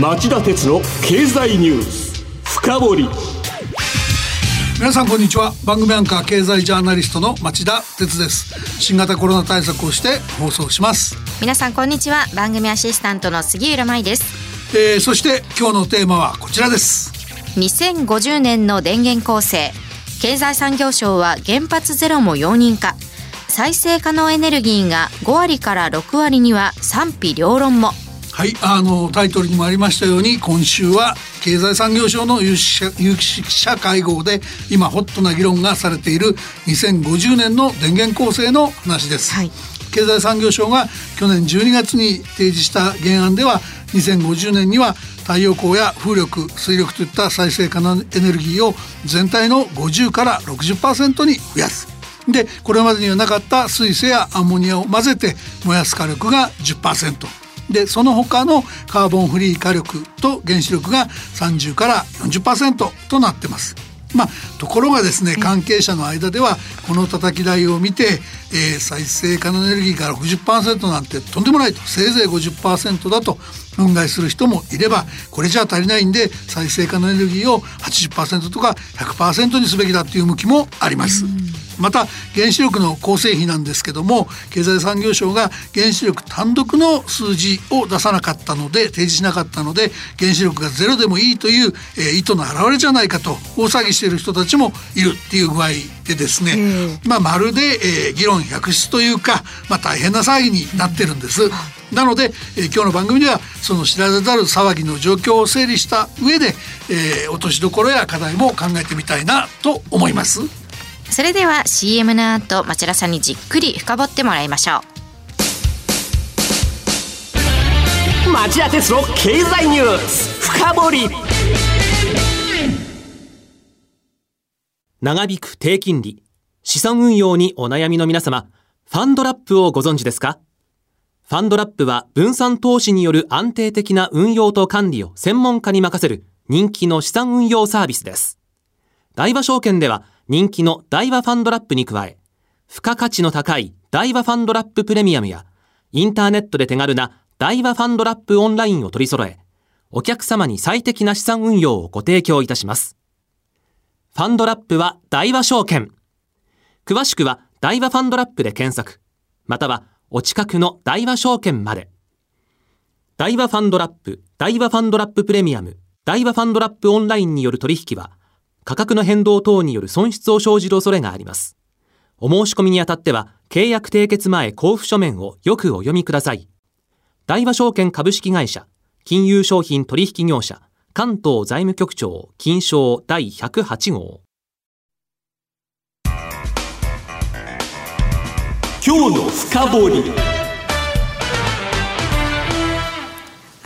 町田鉄の経済ニュース深掘り。皆さんこんにちは。番組アンカー経済ジャーナリストの町田鉄です。新型コロナ対策をして放送します。皆さんこんにちは。番組アシスタントの杉浦舞です。えー、そして今日のテーマはこちらです。2050年の電源構成。経済産業省は原発ゼロも容認か再生可能エネルギーが5割から6割には賛否両論もはいあのタイトルにもありましたように今週は経済産業省の有識者会合で今ホットな議論がされている2050年の電源構成の話です、はい、経済産業省が去年12月に提示した原案では2050年には太陽光や風力水力といった再生可能エネルギーを全体の50から60%に増やす。でこれまでにはなかった水素やアンモニアを混ぜて燃やす火力が10%でその他のカーボンフリー火力と原子力が30から40%となってます。まあ、ところがですね関係者の間ではこの叩き台を見て、えー、再生可能エネルギーから60%なんてとんでもないとせいぜい50%だと憤慨する人もいればこれじゃ足りないんで再生可能エネルギーを80%とか100%にすべきだっていう向きもあります。また原子力の構成比なんですけども経済産業省が原子力単独の数字を出さなかったので提示しなかったので原子力がゼロでもいいという、えー、意図の表れじゃないかと大騒ぎしている人たちもいるっていう具合でですね、まあ、まるで、えー、議論百出というか、まあ、大変な騒ぎになってるんです。なので、えー、今日の番組ではその知られざる騒ぎの状況を整理した上で、えー、落としどころや課題も考えてみたいなと思います。それでは CM の後町田さんにじっくり深掘ってもらいましょう。町田鉄の経済ニュース深掘長引く低金利資産運用にお悩みの皆様ファンドラップをご存知ですか？ファンドラップは分散投資による安定的な運用と管理を専門家に任せる人気の資産運用サービスです。大和証券では人気の大和ファンドラップに加え、付加価値の高い大和ファンドラッププレミアムや、インターネットで手軽な大和ファンドラップオンラインを取り揃え、お客様に最適な資産運用をご提供いたします。ファンドラップは大和証券。詳しくは大和ファンドラップで検索、またはお近くの大和証券まで。大和ファンドラップ、大和ファンドラッププレミアム、大和ファンドラップオンラインによる取引は、価格の変動等による損失を生じる恐れがあります。お申し込みにあたっては、契約締結前交付書面をよくお読みください。大和証券株式会社、金融商品取引業者、関東財務局長、金賞第108号。今日の深掘り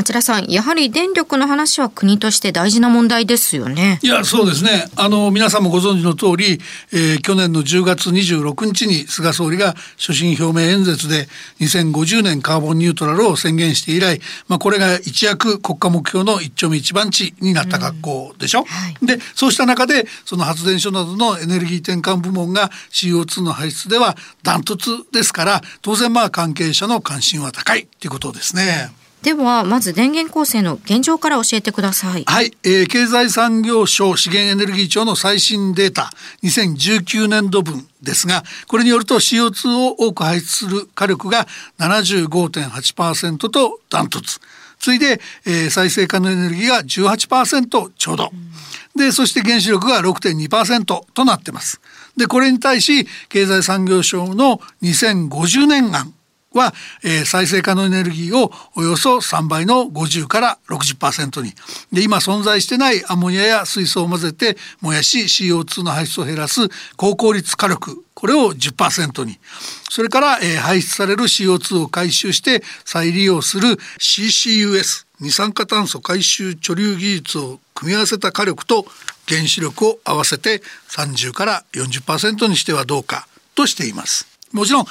町田さんやはり電力の話は国として大事な問題ですよね。いやそうですね。あの皆さんもご存知の通り、えー、去年の10月26日に菅総理が所信表明演説で2050年カーボンニュートラルを宣言して以来、まあ、これが一躍国家目標の一丁目一番地になった格好でしょ、うんはい、でそうした中でその発電所などのエネルギー転換部門が CO2 の排出ではダントツですから当然まあ関係者の関心は高いっていうことですね。ではまず電源構成の現状から教えてください。はい、えー、経済産業省資源エネルギー庁の最新データ。2019年度分ですがこれによると CO2 を多く排出する火力が75.8%とダントツ。次いで、えー、再生可能エネルギーが18%ちょうど、うん、でそして原子力が6.2%となってます。でこれに対し経済産業省の2050年案は、えー、再生可能エネルギーをおよそ3倍の50から60%にで今存在してないアンモニアや水素を混ぜて燃やし CO2 の排出を減らす高効率火力これを10%にそれから、えー、排出される CO2 を回収して再利用する CCUS 二酸化炭素回収貯留技術を組み合わせた火力と原子力を合わせて30から40%にしてはどうかとしています。もちろん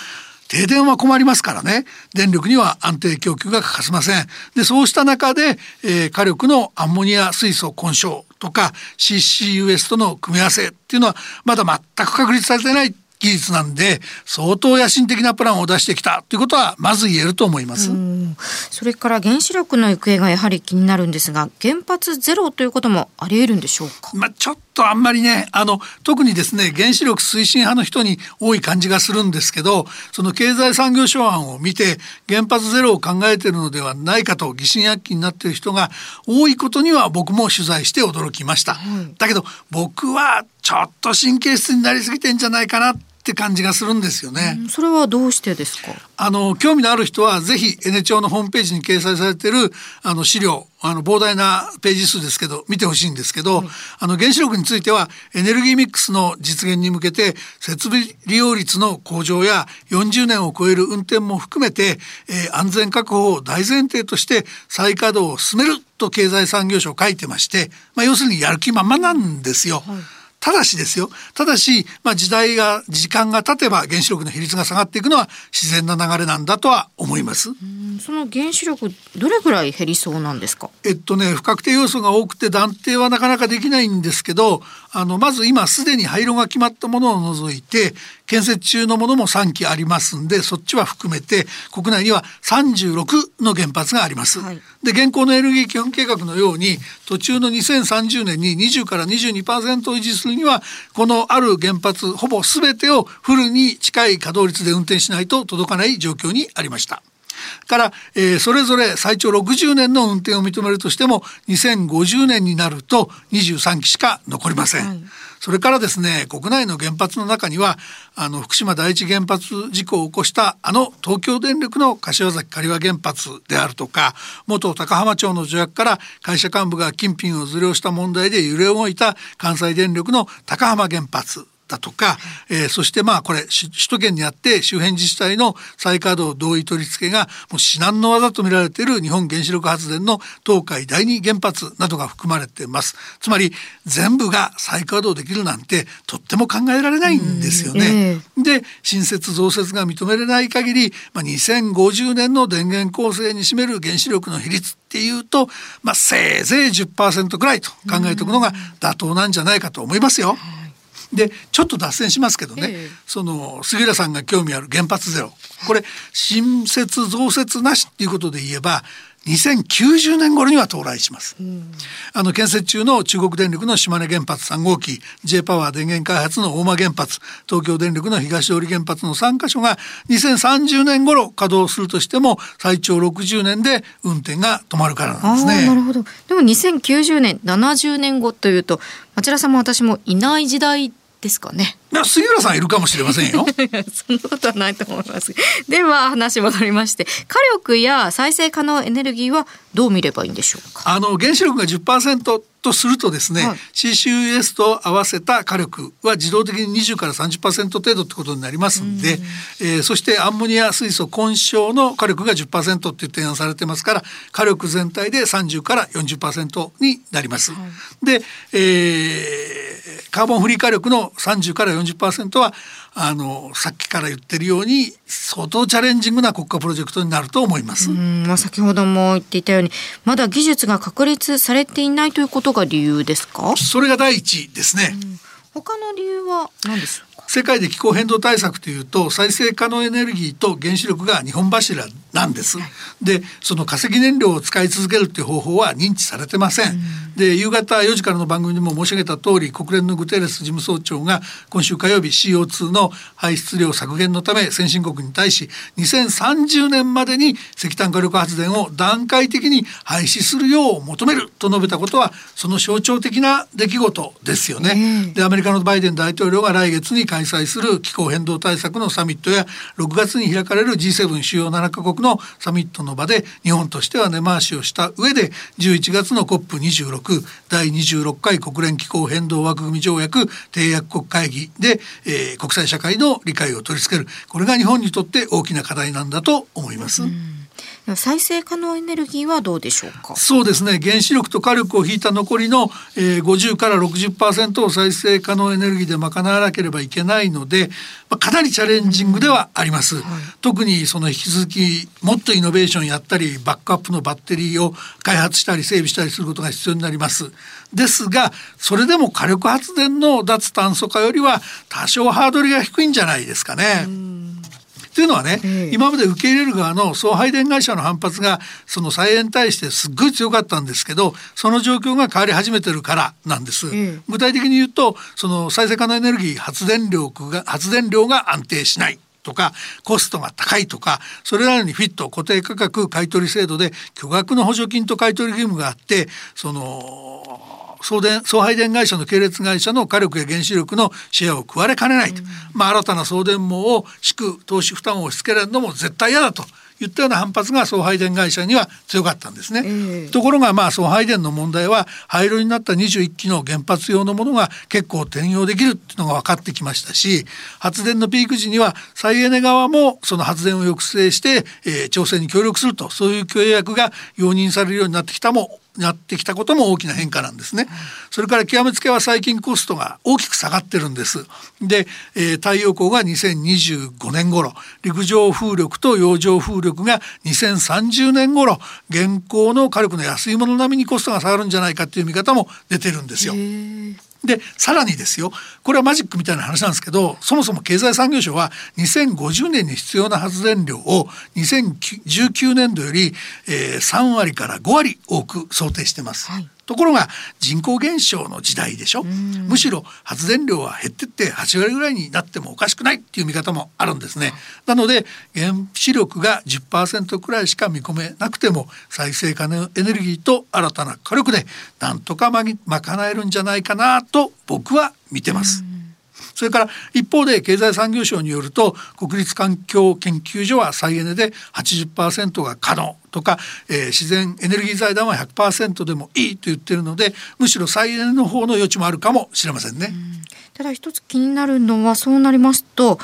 停電は困りますからね電力には安定供給が欠かせませんでそうした中で、えー、火力のアンモニア水素混焼とか CCUS との組み合わせっていうのはまだ全く確立されてないっ技術なんで相当野心的なプランを出してきたということはまず言えると思います。それから原子力の行方がやはり気になるんですが原発ゼロということもあり得るんでしょうか？まあ、ちょっとあんまりねあの特にですね原子力推進派の人に多い感じがするんですけどその経済産業省案を見て原発ゼロを考えているのではないかと疑心暗鬼になっている人が多いことには僕も取材して驚きました。だけど僕はちょっと神経質になりすぎてんじゃないかなって感じがするんですよね。それはどうしてですか？あの興味のある人はぜひエネ庁のホームページに掲載されているあの資料、あの膨大なページ数ですけど見てほしいんですけど、あの原子力についてはエネルギーミックスの実現に向けて設備利用率の向上や40年を超える運転も含めて、えー、安全確保を大前提として再稼働を進めると経済産業省書いてまして、まあ要するにやる気満々なんですよ。はいただしですよただし、まあ、時代が時間が経てば原子力の比率が下がっていくのは自然な流れなんだとは思います。その原子力どれぐらい減りそうなんですか？えっとね不確定要素が多くて断定はなかなかできないんですけどあのまず今すでに廃炉が決まったものを除いて建設中のものも3基ありますんでそっちは含めて国内には36の原発があります。はい、で現行のエネルギー基本計画のように途中の2030年に20から22%を維持するにはこのある原発ほぼ全てをフルに近い稼働率で運転しないと届かない状況にありました。から、えー、それぞれ最長60年の運転を認めるとしても2050年になると23基しか残りません。はい、それからですね国内の原発の中にはあの福島第一原発事故を起こしたあの東京電力の柏崎刈羽原発であるとか元高浜町の助役から会社幹部が金品をずれをした問題で揺れ動いた関西電力の高浜原発だとか、えー、そしてまあこれ首都圏にあって周辺自治体の再稼働同意取り付けがもう至難の技と見られている日本原子力発電の東海第二原発などが含まれていますつまり全部が再稼働できるなんてとっても考えられないんですよね。えー、で新設増設が認められない限り、まあ、2050年の電源構成に占める原子力の比率っていうと、まあ、せいぜい10%くらいと考えておくのが妥当なんじゃないかと思いますよ。でちょっと脱線しますけどね、ええ、その杉浦さんが興味ある原発ゼロ。これ新設増設なしっていうことで言えば2090年頃には到来します、うん、あの建設中の中国電力の島根原発3号機 J パワー電源開発の大間原発東京電力の東通原発の3カ所が2030年頃稼働するとしても最長60年で運転が止まるからなんですね。なるほど。でも2090年70年後というと町田さんも私もいない時代ですかね。杉浦さんいるかもしれませんよ。そんなことはないと思います。では話戻りまして、火力や再生可能エネルギーはどう見ればいいんでしょうか？あの原子力が10%とするとですね、はい、CCUS と合わせた火力は自動的に20から30%程度ってことになりますんで、んえー、そしてアンモニア水素混焼の火力が10%っていう提案されてますから火力全体で30から40%になります。はい、で、えー、カーボンフリー火力の30から40%はあのさっきから言ってるように相当チャレンジングな国家プロジェクトになると思います。まあ、先ほども言っていたようにまだ技術が確立されていないということが理由ですか？それが第一ですね。他の理由は何です世界で気候変動対策というと再生可能エネルギーと原子力が2本柱なんです。でその化石燃料を使い続けるという方法は認知されてません。で夕方4時からの番組でも申し上げた通り国連のグテーレス事務総長が今週火曜日 CO2 の排出量削減のため先進国に対し2030年までに石炭火力発電を段階的に廃止するよう求めると述べたことはその象徴的な出来事ですよね。でアメリカのバイデン大統領が来月に開催する気候変動対策のサミットや6月に開かれる G7 主要7カ国ののサミットの場で日本としては根回しをした上で11月の COP26 第26回国連気候変動枠組条約締約国会議で、えー、国際社会の理解を取り付けるこれが日本にとって大きな課題なんだと思います。再生可能エネルギーはどうでしょうか？そうですね。原子力と火力を引いた残りの、えー、50から60%を再生可能エネルギーで賄わなければいけないので、まあ、かなりチャレンジングではあります、うんはい、特にその引き続きもっとイノベーションやったりバックアップのバッテリーを開発したり整備したりすることが必要になります。ですがそれでも火力発電の脱炭素化よりは多少ハードルが低いんじゃないですかね。というのはね、今まで受け入れる側の送配電会社の反発がその再エに対してすっごい強かったんですけどその状況が変わり始めてるからなんです。具体的に言うとその再生可能エネルギー発電量が発電量が安定しないとかコストが高いとかそれらにフィット固定価格買取制度で巨額の補助金と買取義務があってその送電送配電会社の系列会社の火力や原子力のシェアを食われかねないと、まあ、新たな送電網を敷く投資負担を押し付けられるのも絶対嫌だと言ったような反発が送配電会社には強かったんですね、えー、ところがまあ送配電の問題は廃炉になった21基の原発用のものが結構転用できるっていうのが分かってきましたし発電のピーク時には再エネ側もその発電を抑制して、えー、調整に協力するとそういう契約が容認されるようになってきたもなってきたことも大きな変化なんですね。それから極めつけは最近コストが大きく下がってるんです。で、えー、太陽光が2025年頃、陸上風力と洋上風力が2030年頃、現行の火力の安いもの並みにコストが下がるんじゃないかっていう見方も出てるんですよ。でさらにですよこれはマジックみたいな話なんですけどそもそも経済産業省は2050年に必要な発電量を2019年度より、え、3割から5割多く想定してます。はいところが人口減少の時代でしょ。むしろ発電量は減ってって8割ぐらいになってもおかしくないっていう見方もあるんですね。なので原子力が10%くらいしか見込めなくても再生可能エネルギーと新たな火力でなんとか賄えるんじゃないかなと僕は見てます。それから一方で経済産業省によると国立環境研究所は再エネで80%が可能とか、えー、自然エネルギー財団は100%でもいいと言ってるのでむしろ再エネの方の余地もあるかもしれませんね。ただ一つ気になるのはそうなりますと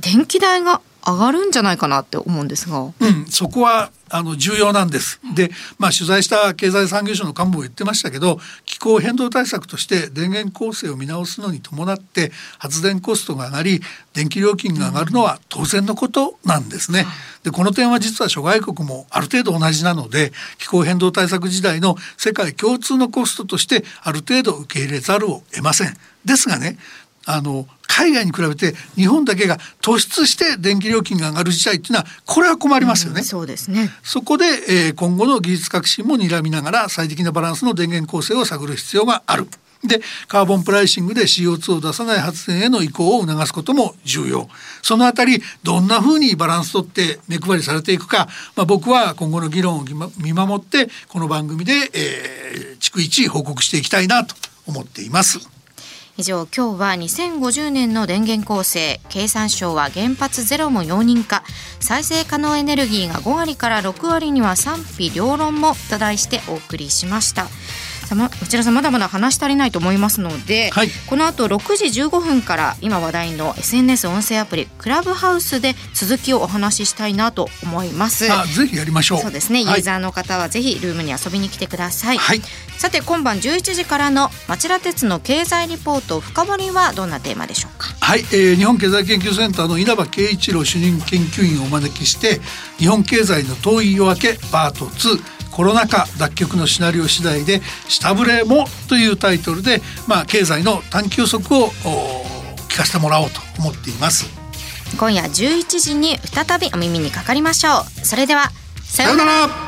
電気代が上がるんじゃないかなって思うんですが、うん、そこはあの重要なんです。で、まあ、取材した経済産業省の幹部も言ってましたけど気候変動対策として電源構成を見直すのに伴って発電コストが上がり電気料金が上がるのは当然のことなんですね。でこの点は実は諸外国もある程度同じなので気候変動対策時代の世界共通のコストとしてある程度受け入れざるを得ません。ですがねあの海外に比べて日本だけが突出して電気料金が上がる事態っていうのはこれは困りますよね。うん、そうですねそこで、えー、今後の技術革新も睨みながら最適なバランスの電源構成を探る必要がある。でカーボンプライシングで CO2 を出さない発電への移行を促すことも重要そのあたりどんなふうにバランスとって目配りされていくか、まあ、僕は今後の議論を見守ってこの番組で、えー、逐一報告していきたいなと思っています。以上今日は2050年の電源構成経産省は原発ゼロも容認化再生可能エネルギーが5割から6割には賛否両論もと題してお送りしました。さまこちらさまだまだ話し足りないと思いますので、はい、この後6時15分から今話題の SNS 音声アプリクラブハウスで続きをお話ししたいなと思います。ぜひやりましょう。そうですね、はい、ユーザーの方はぜひルームに遊びに来てください、はい、さて今晩11時からの町田鉄の経済リポート深掘りはどんなテーマでしょうか？はい、えー、日本経済研究センターの稲葉圭一郎主任研究員をお招きして日本経済の遠い夜明けパート2コロナ禍脱却のシナリオ次第で下振れもというタイトルで、まあ、経済の短期予測を聞かせてもらおうと思っています。今夜11時に再びお耳にかかりましょう。それではさようなら